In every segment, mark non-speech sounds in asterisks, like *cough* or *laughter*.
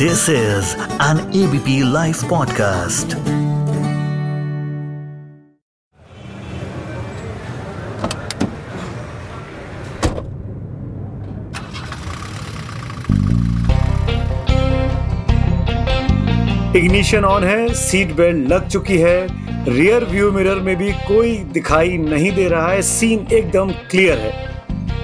This is an ABP Life podcast. Ignition on है seat belt लग चुकी है। रियर व्यू मिरर में भी कोई दिखाई नहीं दे रहा है। सीन एकदम क्लियर है।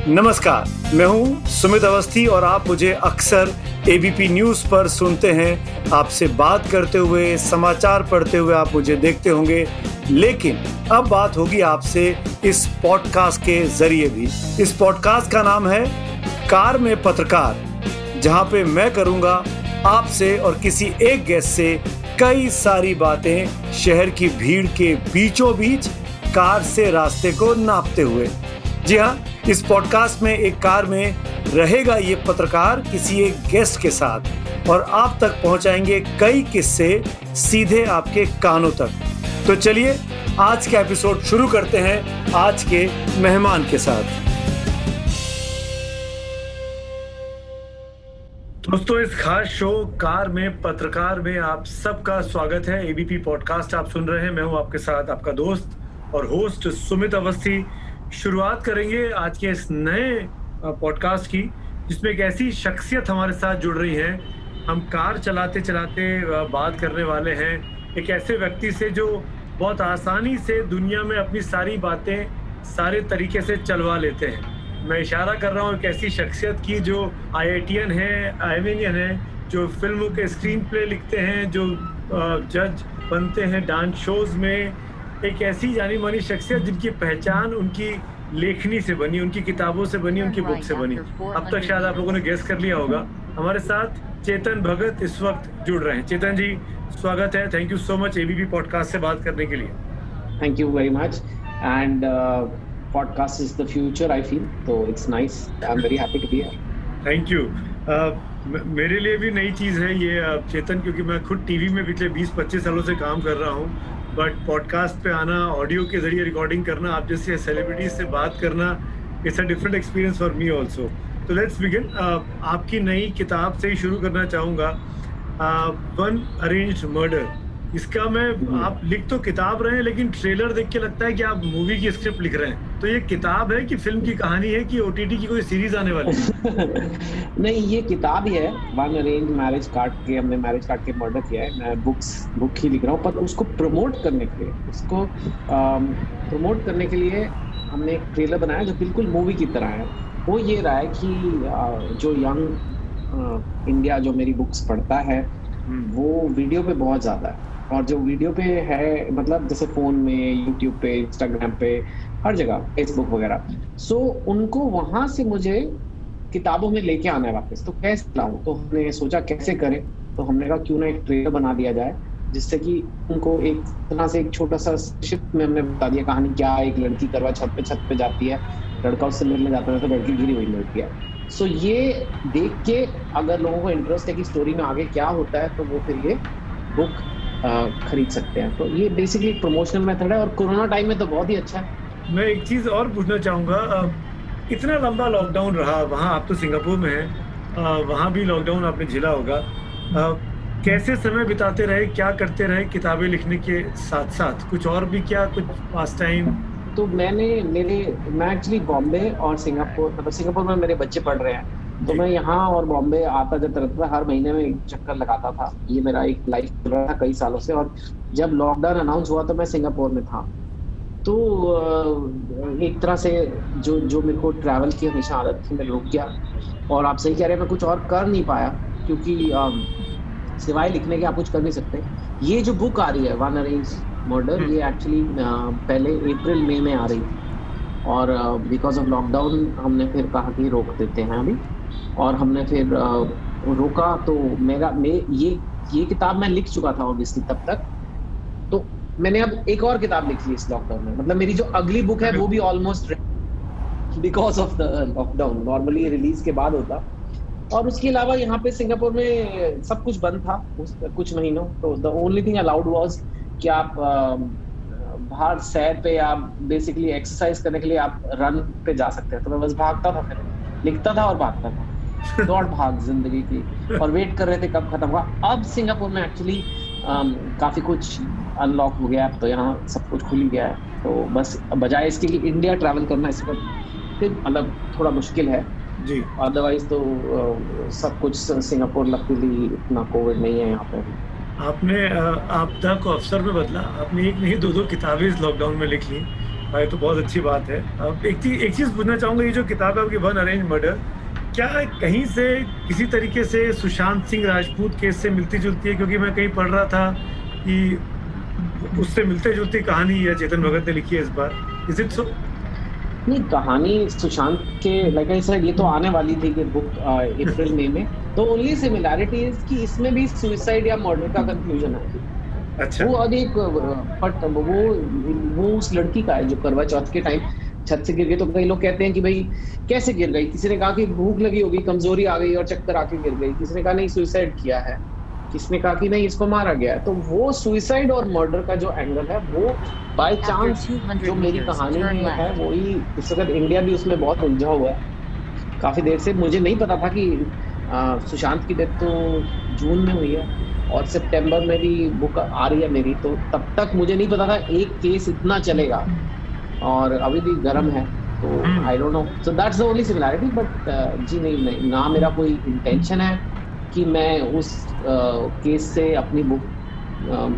नमस्कार, मैं हूँ सुमित अवस्थी और आप मुझे अक्सर एबीपी न्यूज़ पर सुनते हैं। आपसे बात करते हुए, समाचार पढ़ते हुए आप मुझे देखते होंगे। लेकिन अब बात होगी आपसे इस पॉडकास्ट के ज़रिए भी। इस पॉडकास्ट का नाम है कार में पत्रकार, जहाँ पे मैं करूँगा आपसे और किसी एक गेस्ट से कई सारी बातें शहर की भीड़ के बीचों बीच कार से रास्ते को नापते हुए। जी हाँ इस पॉडकास्ट में एक कार में रहेगा ये पत्रकार किसी एक गेस्ट के साथ और आप तक पहुंचाएँगे कई किस्से सीधे आपके कानों तक। तो चलिए, आज का एपिसोड शुरू करते हैं आज के मेहमान के साथ। दोस्तों, इस खास शो कार में पत्रकार में आप सबका स्वागत है। एबीपी पॉडकास्ट आप सुन रहे हैं। मैं हूँ आपके साथ आपका दोस्त और होस्ट सुमित अवस्थी। शुरुआत करेंगे आज के इस नए पॉडकास्ट की, जिसमें एक ऐसी शख्सियत हमारे साथ जुड़ रही है। हम कार चलाते चलाते बात करने वाले हैं। एक ऐसे व्यक्ति से जो बहुत आसानी से दुनिया में अपनी सारी बातें सारे तरीके से चलवा लेते हैं। मैं इशारा कर रहा हूँ एक ऐसी शख्सियत की जो आई आई टी एन है आईवेनियन है, जो फ़िल्मों के स्क्रीन प्ले लिखते हैं, जो जज बनते हैं डांस शोज़ में एक ऐसी जानी मानी शख्सियत जिनकी पहचान उनकी लेखनी से बनी उनकी किताबों से बनी उनकी बुक से बनी। अब तक शायद आप लोगों ने गेस कर लिया होगा। हमारे साथ चेतन भगत इस वक्त जुड़ रहे हैं। चेतन जी स्वागत है। Thank you so much ABP podcast से बात करने के लिए। Thank you very much and podcast is the future i feel. so it's nice. I'm very happy to be here. Thank you. Uh, मेरे लिए भी नई चीज़ है ये चेतन क्योंकि मैं खुद टीवी में पिछले 20-25 सालों से काम कर रहा हूँ। बट पॉडकास्ट पे आना ऑडियो के ज़रिए रिकॉर्डिंग करना, आप जैसे सेलिब्रिटीज से बात करना it's a different experience for me also तो लेट्स बिगिन आपकी नई किताब से ही शुरू करना चाहूँगा. वन अरेंज मर्डर इसका मैं। आप लिख तो किताब रहे हैं लेकिन ट्रेलर देख के लगता है कि आप मूवी की स्क्रिप्ट लिख रहे हैं। तो ये किताब है कि फ़िल्म की कहानी है कि ओटीटी की कोई सीरीज़ आने वाली है? *laughs* नहीं ये किताब ही है। वन अरेंज मैरिज कार्ड के हमने मैरिज कार्ड के मर्डर किया है। मैं बुक्स बुक ही लिख रहा हूँ पर उसको प्रमोट करने के लिए उसको प्रमोट करने के लिए हमने एक ट्रेलर बनाया जो बिल्कुल मूवी की तरह है। वो ये रहा है कि जो यंग इंडिया जो मेरी बुक्स पढ़ता है हम्म। वो वीडियो पे बहुत ज़्यादा है। और जो वीडियो पे है मतलब जैसे फ़ोन में यूट्यूब पे इंस्टाग्राम पे हर जगह फेसबुक वगैरह। सो so, उनको वहाँ से मुझे किताबों में लेके आना है वापस। तो कैसे लाऊं? तो हमने सोचा कैसे करें? तो हमने कहा क्यों ना एक ट्रेलर बना दिया जाए जिससे कि उनको एक तरह से एक छोटा सा शिफ्ट में हमने बता दिया कहानी क्या एक लड़की करवा छत पे छत पे जाती है लड़का उससे मिलने जाता है तो लड़की गिरी हुई मिलती है। सो ये देख के अगर लोगों को इंटरेस्ट है कि स्टोरी में आगे क्या होता है तो वो फिर ये बुक खरीद सकते हैं। तो ये बेसिकली प्रमोशनल मेथड है और कोरोना टाइम में तो बहुत ही अच्छा है। मैं एक चीज़ और पूछना चाहूँगा इतना लंबा लॉकडाउन रहा वहाँ आप तो सिंगापुर में हैं वहाँ भी लॉकडाउन आपने झेला होगा। कैसे समय बिताते रहे क्या करते रहे किताबें लिखने के साथ साथ कुछ और भी क्या कुछ पास टाइम तो मैंने मेरे मैं एक्चुअली बॉम्बे और सिंगापुर मतलब सिंगापुर में मेरे बच्चे पढ़ रहे हैं। तो मैं यहाँ और बॉम्बे आता जाता रहता था हर महीने में एक चक्कर लगाता था। ये मेरा एक लाइफ चल रहा था कई सालों से और जब लॉकडाउन अनाउंस हुआ तो मैं सिंगापुर में था। तो एक तरह से जो जो मेरे को ट्रैवल की हमेशा आदत थी मैं रुक गया। और आप सही कह रहे हैं मैं कुछ और कर नहीं पाया क्योंकि सिवाय लिखने के आप कुछ कर नहीं सकते ये जो बुक आ रही है वन अरेंज मर्डर ये एक्चुअली पहले अप्रैल मई में आ रही थी। और बिकॉज़ ऑफ़ लॉकडाउन हमने फिर कहा कि रोक देते हैं अभी। और हमने फिर रोका तो मेरा मे ये ये किताब मैं लिख चुका था ऑब्वियसली तब तक। तो मैंने अब एक और किताब लिख ली इस लॉकडाउन में। मतलब मेरी जो अगली बुक है वो भी almost because of the lockdown normally release के बाद होता। और उसके अलावा यहाँ पे सिंगापुर में सब कुछ बंद था कुछ महीनों। तो the only thing allowed was कि आप बाहर सैर पे या बेसिकली एक्सरसाइज करने के लिए आप रन पे जा सकते हैं तो मैं बस भागता था फिर। लिखता था और भागता था। दौड़ भाग ज़िंदगी की। और वेट कर रहे थे कब खत्म हुआ। अब सिंगापुर में एक्चुअली um, काफ़ी कुछ अनलॉक हो गया तो यहाँ सब कुछ खुल गया है। तो बस बजाय इसके कि इंडिया ट्रैवल करना इस वक्त फिर मतलब थोड़ा मुश्किल है। जी। अदरवाइज़ तो uh, सब कुछ सिंगापुर लकीली इतना कोविड नहीं है यहाँ पे। आपने आपदा को अवसर में बदला। आपने एक नहीं दो दो किताबें इस लॉकडाउन में लिख ली। भाई तो बहुत अच्छी बात है। अब एक चीज़ एक चीज़ पूछना चाहूँगा ये जो किताब है आपकी वन अरेंज मर्डर क्या कहीं से किसी तरीके से सुशांत सिंह राजपूत केस से मिलती जुलती है? क्योंकि मैं कहीं पढ़ रहा था कि उससे मिलते जुलती कहानी है चेतन भगत ने लिखी है इस बार। इज़ इट सो नहीं कहानी सुशांत के लाइक आई सेड ये तो आने वाली थी कि बुक अप्रैल मई में। तो ओनली सिमिलैरिटी इज़ कि इसमें भी सुसाइड या मर्डर का कंक्लूजन है अच्छा। वो अभी एक बट वो वो उस लड़की का है जो करवा चौथ के टाइम छत से गिर गई तो कई लोग कहते हैं कि भाई कैसे गिर गई? किसी ने कहा कि भूख लगी होगी कमज़ोरी आ गई और चक्कर आके गिर गई। किसी ने कहा नहीं सुसाइड किया है। किसने कहा कि नहीं इसको मारा गया तो वो सुइसाइड और मर्डर का जो एंगल है वो बाय चांस जो मेरी कहानी में है वही इस वक्त इंडिया भी उसमें बहुत उलझा हुआ है। काफ़ी देर से मुझे नहीं पता था कि आ, सुशांत की डेथ तो जून में हुई है और सितंबर में भी बुक आ रही है मेरी तो तब तक मुझे नहीं पता था एक केस इतना चलेगा। और अभी भी गर्म है तो I don't know so that's the only similarity but जी नहीं, नहीं ना मेरा कोई इंटेंशन है कि मैं उस केस से अपनी बुक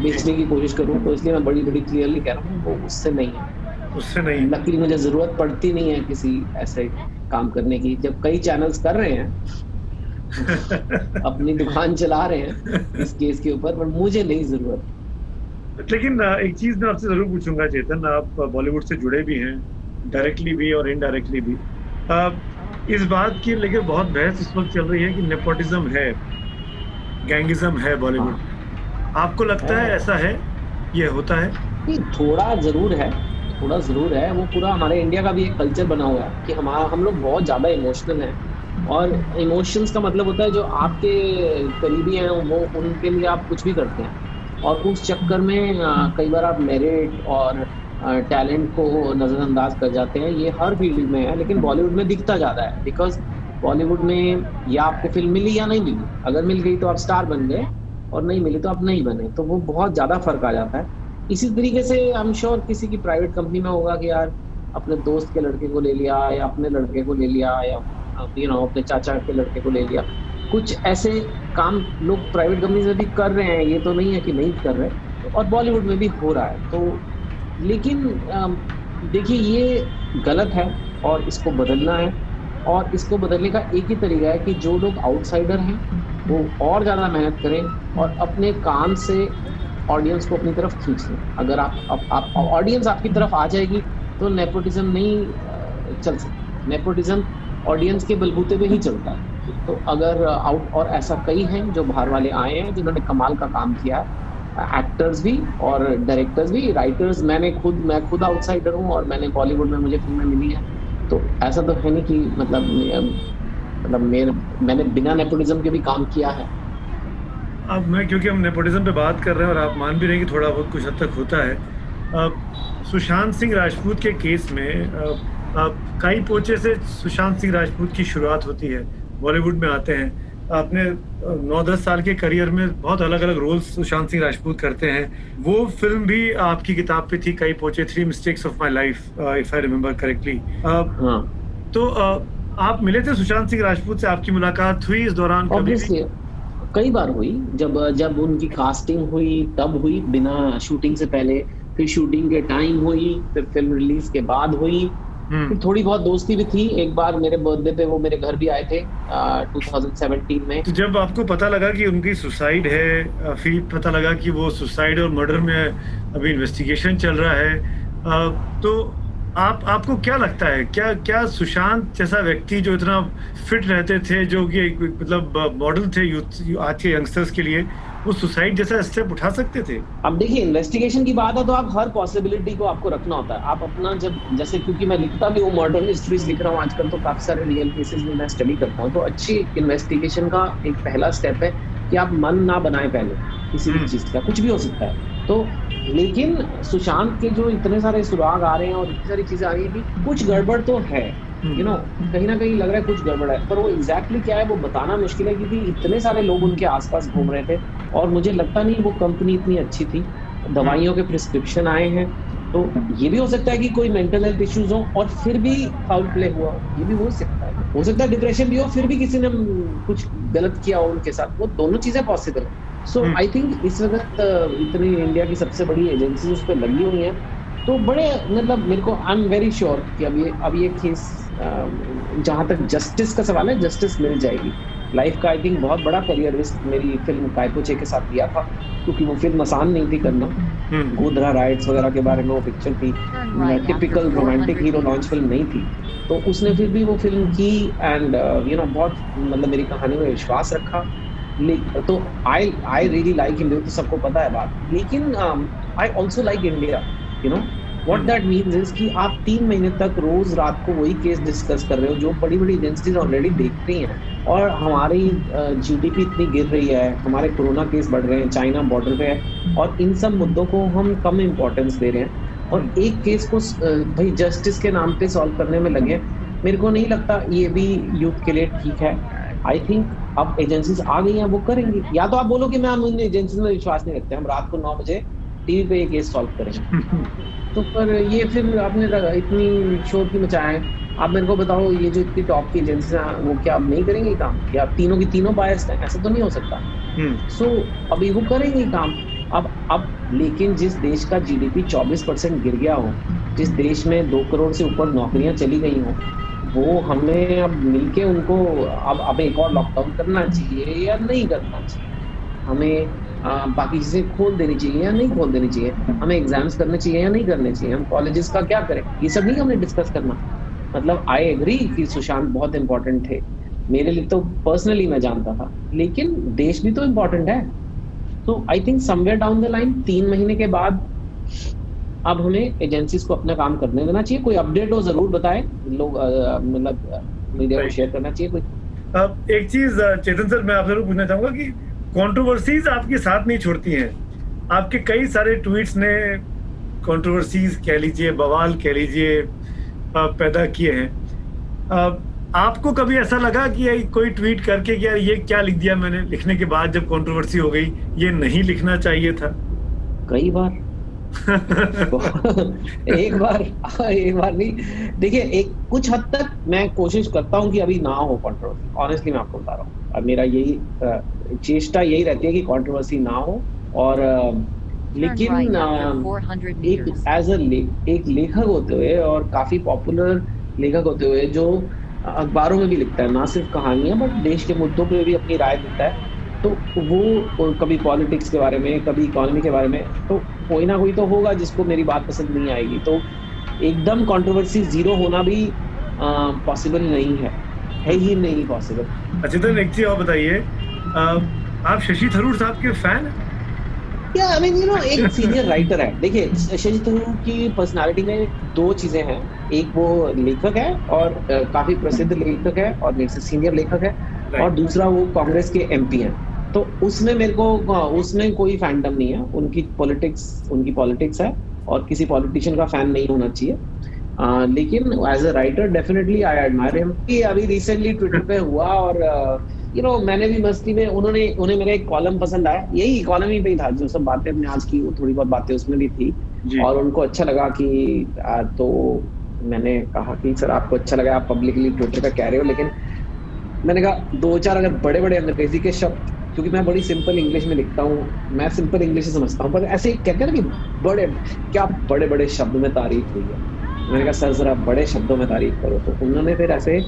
बेचने की कोशिश करूँ तो इसलिए मैं बड़ी बड़ी क्लियरली कह रहा हूँ वो उससे नहीं है। उससे नहीं लकीली मुझे ज़रूरत पड़ती नहीं है किसी ऐसे काम करने की। जब कई चैनल्स कर रहे हैं *laughs* अपनी दुकान चला रहे हैं इस केस के ऊपर पर मुझे नहीं ज़रूरत। लेकिन एक चीज़ मैं आपसे ज़रूर पूछूँगा चेतन आप बॉलीवुड से जुड़े भी हैं डायरेक्टली भी और इनडायरेक्टली भी। इस बात की लेकिन बहुत बहस इस वक्त चल रही है कि नेपोटिज्म है गैंगिज्म है बॉलीवुड। हाँ। आपको लगता है ऐसा है? ये होता है? थोड़ा ज़रूर है थोड़ा ज़रूर है। वो पूरा हमारे इंडिया का भी एक कल्चर बना हुआ है कि हमारा हम लोग बहुत ज़्यादा इमोशनल हैं। और इमोशंस का मतलब होता है जो आपके करीबी हैं वो उनके लिए आप कुछ भी करते हैं। और उस चक्कर में कई बार आप मेरिट और टैलेंट को नज़रअंदाज कर जाते हैं। ये हर फ़ील्ड में है, लेकिन बॉलीवुड में दिखता ज़्यादा है। बिकॉज़ बॉलीवुड में या आपको फ़िल्म मिली या नहीं मिली। अगर मिल गई तो आप स्टार बन गए और नहीं मिली तो आप नहीं बने। तो वो बहुत ज़्यादा फ़र्क आ जाता है। इसी तरीके से आई एम श्योर किसी की प्राइवेट कंपनी में होगा कि यार, अपने दोस्त के लड़के को ले लिया या अपने लड़के को ले लिया या यू नो अपने चाचा के लड़के को ले लिया। कुछ ऐसे काम लोग प्राइवेट कंपनी में भी कर रहे हैं, ये तो नहीं है कि नहीं कर रहे, और बॉलीवुड में भी हो रहा है। तो लेकिन देखिए, ये गलत है और इसको बदलना है, और इसको बदलने का एक ही तरीका है कि जो लोग आउटसाइडर हैं, वो और ज़्यादा मेहनत करें और अपने काम से ऑडियंस को अपनी तरफ़ खींच लें। अगर आप आप ऑडियंस आपकी तरफ़ आ जाएगी तो नेपोटिज्म नहीं चल सकता। नेपोटिज्म ऑडियंस के बलबूते पे ही चलता है। तो अगर आउट और ऐसा कई हैं जो बाहर वाले आए हैं, जिन्होंने कमाल का काम किया एक्टर्स भी और डायरेक्टर्स भी राइटर्स मैंने खुद, मैं खुद आउटसाइडर हूँ और मैंने बॉलीवुड में मुझे फ़िल्में मिली हैं। तो ऐसा तो है नहीं कि मतलब मतलब मेरे, मैंने बिना नेपोटिज्म के भी काम किया है। अब मैं, क्योंकि हम नेपोटिज्म पे बात कर रहे हैं और आप मान भी रहे हैं कि थोड़ा बहुत कुछ हद तक होता है सुशांत सिंह राजपूत के केस में कई पोचे से सुशांत सिंह राजपूत की शुरुआत होती है। बॉलीवुड में आते हैं। आपने नौ दस साल के करियर में बहुत अलग अलग रोल्स सुशांत सिंह राजपूत करते हैं। वो फ़िल्म भी आपकी किताब पे थी कई पहुँचे three mistakes of my life if I remember correctly तो uh, आप मिले थे सुशांत सिंह राजपूत से आपकी मुलाकात हुई इस दौरान कभी कई बार हुई। जब जब उनकी कास्टिंग हुई तब हुई बिना शूटिंग से पहले। फिर शूटिंग के टाइम हुई फिर फ़िल्म रिलीज़ के बाद हुई। हम्म। थोड़ी बहुत दोस्ती भी थी। एक बार मेरे बर्थडे पे वो मेरे घर भी आए थे आ, 2017 में। तो जब आपको पता लगा कि उनकी सुसाइड है फिर पता लगा कि वो सुसाइड और मर्डर में अभी इन्वेस्टिगेशन चल रहा है तो आप आपको क्या लगता है? क्या क्या सुशांत जैसा व्यक्ति जो इतना फिट रहते थे जो कि मतलब मॉडल थे यूथ आज के यंगस्टर्स के लिए वो सुसाइड जैसा स्टेप उठा सकते थे? अब देखिए इन्वेस्टिगेशन की बात है तो आप हर पॉसिबिलिटी को आपको रखना होता है। आप अपना जब जैसे क्योंकि मैं लिखता भी हूँ मॉडर्न हिस्ट्रीज लिख रहा हूँ आजकल तो काफ़ी सारे रियल केसेस में मैं स्टडी करता हूँ। तो अच्छी इन्वेस्टिगेशन का एक पहला स्टेप है कि आप मन ना बनाए पहले किसी भी हम्म। चीज़ का। कुछ भी हो सकता है। तो लेकिन सुशांत के जो इतने सारे सुराग आ रहे हैं और इतनी सारी चीज़ें आ रही है कि कुछ गड़बड़ तो है यू नो कहीं ना कहीं लग रहा है कुछ गड़बड़ है। पर वो एग्जैक्टली exactly क्या है वो बताना मुश्किल है क्योंकि इतने सारे लोग उनके आसपास घूम रहे थे। और मुझे लगता नहीं वो कंपनी इतनी अच्छी थी। दवाइयों के प्रिस्क्रिप्शन आए हैं तो ये भी हो सकता है कि कोई मेंटल हेल्थ इश्यूज़ हो और फिर भी फाउल प्ले हुआ ये भी हो सकता है। हो सकता है डिप्रेशन भी हो फिर भी किसी ने कुछ गलत किया हो उनके साथ वो दोनों चीज़ें पॉसिबल है। सो आई थिंक इस वक्त इतनी इंडिया की सबसे बड़ी एजेंसी उस पर लगी हुई है। तो बड़े मतलब मेरे को आई एम वेरी श्योर कि अब ये अब ये केस जहाँ तक जस्टिस का सवाल है जस्टिस मिल जाएगी। लाइफ का आई थिंक बहुत बड़ा करियर रिस्क मेरी फ़िल्म कायपोचे के साथ लिया था क्योंकि वो फ़िल्म आसान नहीं थी करना। हम्म। गोधरा राइट्स वगैरह के बारे में वो पिक्चर थी। Typical romantic hero launch film नहीं थी। तो उसने फिर भी वो फ़िल्म की एंड यू नो बहुत मतलब मेरी कहानी में विश्वास रखा। तो I I really like India तो सबको पता है बात। लेकिन I also like India you know what that means is कि आप तीन महीने तक रोज रात को वही केस डिस्कस कर रहे हो जो बड़ी बड़ी एजेंसीज ऑलरेडी देख रही हैं। और हमारी जीडीपी इतनी गिर रही है, हमारे कोरोना केस बढ़ रहे हैं चाइना बॉर्डर पे है, और इन सब मुद्दों को हम कम इम्पोर्टेंस दे रहे हैं। और एक केस को भाई जस्टिस के नाम पे सॉल्व करने में लगे। मेरे को नहीं लगता ये भी यूथ के लिए ठीक है। आई थिंक अब एजेंसीज आ गई हैं, वो करेंगी। या तो आप बोलो कि मैं हम इन एजेंसीज में विश्वास नहीं रखते। हम रात को नौ बजे टीवी पे ये केस सॉल्व करेंगे तो पर ये फिर आपने इतनी शोर की मचाया है? आप मेरे को बताओ ये जो इतनी टॉप की एजेंसी हैं वो क्या अब नहीं करेंगे काम? या तीनों की तीनों बायस हैं? ऐसा तो नहीं हो सकता। सो हम्म। so, अभी वो करेंगे काम। अब अब लेकिन जिस देश का जीडीपी 24 परसेंट गिर गया हो जिस देश में दो करोड़ से ऊपर नौकरियाँ चली गई हो वो हमें अब मिलके उनको अब अब एक और लॉकडाउन करना चाहिए या नहीं करना चाहिए? हमें आ, बाकी चीज़ें खोल देनी चाहिए या नहीं खोल देनी चाहिए? हमें एग्ज़ाम्स करने चाहिए या नहीं करने चाहिए? हम कॉलेजेस का क्या करें? ये सब नहीं हमें डिस्कस करना। मतलब आई एग्री कि सुशांत बहुत इंपॉर्टेंट थे। मेरे लिए तो पर्सनली मैं जानता था। लेकिन देश भी तो इम्पोर्टेंट है। तो I think somewhere down the line तीन महीने के बाद अब हमें एजेंसीज को अपना काम करने देना चाहिए। कोई अपडेट हो ज़रूर बताएँ। लोग मतलब मीडिया को शेयर करना चाहिए कोई। एक चीज़ चेतन सर मैं आपसे पूछना चाहूँगा कि कंट्रोवर्सीज आपके साथ नहीं छोड़ती हैं। आपके कई सारे ट्वीट्स ने कंट्रोवर्सीज कह लीजिए, बवाल कह लीजिए पैदा किए हैं। आपको कभी ऐसा लगा कि कोई ट्वीट करके यार ये क्या लिख दिया मैंने? लिखने के बाद जब कंट्रोवर्सी हो गई, ये नहीं लिखना चाहिए था। कई बार *laughs* एक बार एक बार नहीं। देखिए एक कुछ हद तक मैं कोशिश करता हूँ कि अभी ना हो कंट्रोवर्सी ऑनेस्टली मैं आपको बता रहा हूँ। अब मेरा यही चेष्टा यही रहती है कि कंट्रोवर्सी ना हो और लेकिन एक एज अ एक लेखक होते हुए और काफ़ी पॉपुलर लेखक होते हुए जो अखबारों में भी लिखता है ना सिर्फ़ कहानियाँ बट देश के मुद्दों पे भी अपनी राय देता है। तो वो कभी पॉलिटिक्स के बारे में कभी इकोनॉमी के बारे में तो कोई ना कोई तो होगा जिसको मेरी बात पसंद नहीं आएगी। तो एकदम कंट्रोवर्सी ज़ीरो होना भी पॉसिबल नहीं है। है ही नहीं पॉसिबल अच्छा तो एक चीज़ और बताइए। आप शशि थरूर साहब के फ़ैन या आई मीन यू नो एक सीनियर राइटर है। देखिए शशि थरूर की पर्सनालिटी में दो चीज़ें हैं। एक वो लेखक है और काफ़ी प्रसिद्ध लेखक है और सीनियर लेखक है। और दूसरा वो कांग्रेस के एमपी हैं। तो उसमें मेरे को उसमें कोई फैंडम नहीं है। उनकी पॉलिटिक्स उनकी पॉलिटिक्स है और किसी पॉलिटिशियन का फ़ैन नहीं होना चाहिए। आ, लेकिन as a writer definitely I admire him अभी रिसेंटली ट्विटर पे हुआ और यू नो मैंने भी मस्ती में उन्होंने उन्हें मेरा एक कॉलम पसंद आया। यही इकोनॉमी पे ही था जो सब बातें अपने आज की वो थोड़ी बहुत बातें उसमें भी थी। और उनको अच्छा लगा कि आ, तो मैंने कहा कि सर आपको अच्छा लगा आप पब्लिकली ट्विटर का कह रहे हो। लेकिन मैंने कहा दो चार अगर बड़े बड़े अंग्रेज़ी के शब्द क्योंकि मैं बड़ी सिंपल इंग्लिश में लिखता हूँ, मैं सिंपल इंग्लिश से समझता हूँ, पर ऐसे कहते हैं ना कि बड़े, क्या बड़े बड़े शब्द में तारीफ़ हुई है? मैंने कहा, सर, जरा बड़े शब्दों में तारीफ़ करो। तो उन्होंने फिर ऐसे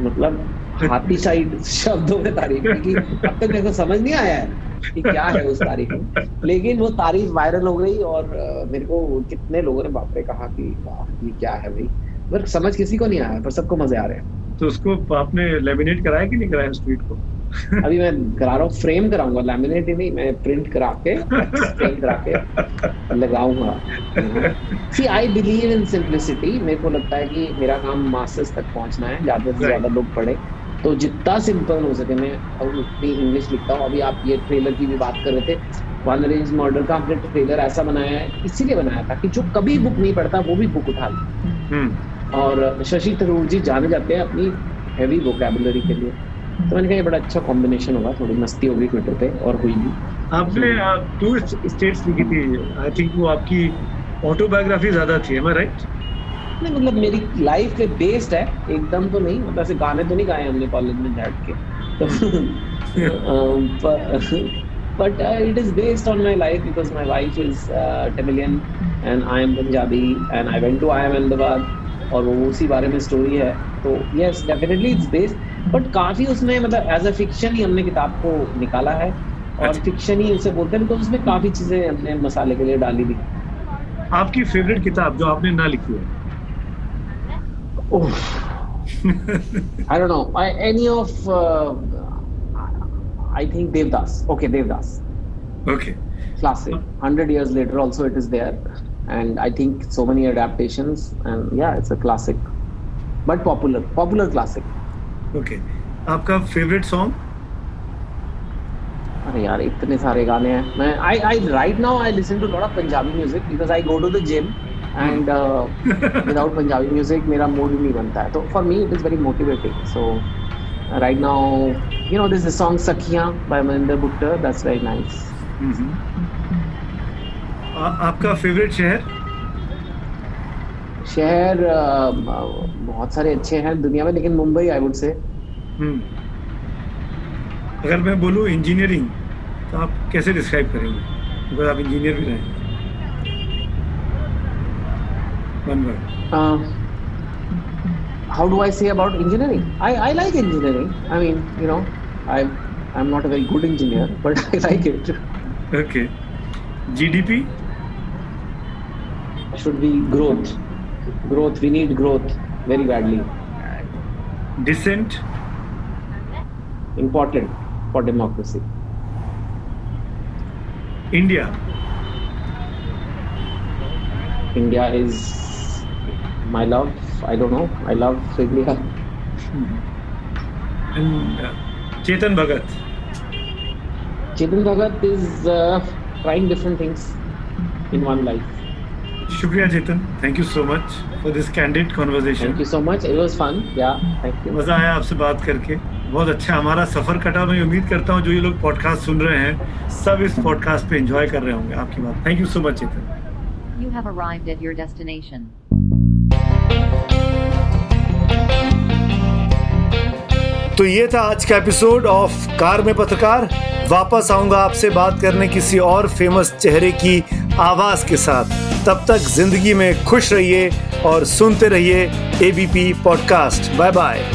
मतलब हाथी साइड शब्दों में तारीफ़ की कि अब तक मेरे को समझ नहीं आया है कि क्या है उस तारीफ़ में। लेकिन वो तारीफ़ वायरल हो गई और मेरे को कितने लोगों ने बाप रे कहा कि, वाह, ये क्या है भाई? पर समझ किसी को नहीं आया, पर सबको मज़े आ रहे हैं। तो उसको आपने लेमिनेट कराया कि नहीं कराया उस ट्वीट को? अभी मैं करा रहा हूँ फ्रेम कराऊँगा लैमिनेट ही नहीं मैं प्रिंट करा के प्रिंट करा के लगाऊँगा। सी आई बिलीव इन सिंप्लिसिटी मेरे को लगता है कि मेरा काम मास्टर्स तक पहुँचना है ज़्यादा से ज़्यादा लोग पढ़े। तो जितना सिंपल हो सके मैं उतनी इंग्लिश लिखता हूँ। अभी आप ये ट्रेलर की भी बात कर रहे थे वन रेंज मॉडल का हमने ट्रेलर ऐसा बनाया है इसीलिए बनाया था कि जो कभी बुक नहीं पढ़ता वो भी बुक उठा ले। हम्म। और शशि थरूर जी जाने जाते हैं अपनी हैवी वोकेबुलरी के लिए। तो मैंने कहा ये बड़ा अच्छा कॉम्बिनेशन होगा थोड़ी मस्ती होगी ट्विटर पे और हुई भी आपने टू स्टेट्स लिखी थी आई थिंक वो आपकी ऑटोबायोग्राफी ज़्यादा थी है राइट नहीं मतलब मेरी लाइफ पे बेस्ड है एकदम तो नहीं मतलब ऐसे गाने तो नहीं गाए हमने कॉलेज में बैठ के। तो *laughs* uh, it is based on my life because my wife is uh, Tamilian and I am Punjabi and I went to IIM Ahmedabad और वो उसी बारे में स्टोरी है। तो yes definitely it's based but काफ़ी उसमें मतलब एज अ फिक्शन ही हमने किताब को निकाला है और फिक्शन अच्छा। ही उसे बोलते हैं तो उसमें काफ़ी चीज़ें हमने मसाले के लिए डाली थी आपकी फेवरेट किताब जो आपने ना लिखी है I don't know. I, any of uh, I think Devdas. Okay, Devdas. Okay. Classic. Hundred years later, also it is there. and I think so many adaptations and yeah it's a classic but popular popular classic. Okay. आपका favorite song? अरे यार इतने सारे गाने हैं। मैं I I right now I listen to lot of Punjabi music because I go to the gym and without Punjabi music मेरा mood नहीं बनता है। तो for me it is very motivating so right now you know this is song Sakhiyan by Maninder Buttar that's very nice आपका favourite शहर? शहर बहुत सारे अच्छे हैं दुनिया में लेकिन मुंबई आई वुड से अगर मैं बोलूँ इंजीनियरिंग तो आप कैसे डिस्क्राइब करेंगे? अगर आप इंजीनियर भी रहे। How do I say about engineering I I like engineering I mean you know I I am not a very good engineer but I like it okay GDP should be growth. Growth. We need growth very badly. Dissent. Important for democracy. India. India is my love. I don't know. I love India. And uh, Chetan Bhagat. Chetan Bhagat is uh, trying different things in one life. शुक्रिया Chetan thank you so much for this candid conversation thank you so much it was fun yeah thank you मज़ा आया आपसे बात करके। बहुत अच्छा हमारा सफ़र कटा। मैं उम्मीद करता हूँ जो ये लोग पॉडकास्ट सुन रहे हैं सब इस पॉडकास्ट पे एंजॉय कर रहे होंगे आपकी बात। Thank you so much Chetan. You have arrived at your destination. तो ये था आज का एपिसोड ऑफ़ कार में पत्रकार। वापस आऊँगा आपसे बात करने किसी और फ़ेमस चेहरे की आवाज़ के साथ। तब तक ज़िंदगी में खुश रहिए और सुनते रहिए ABP podcast bye bye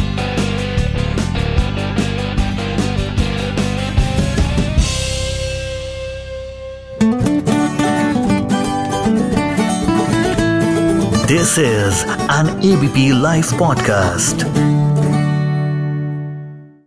This is an ABP Life podcast.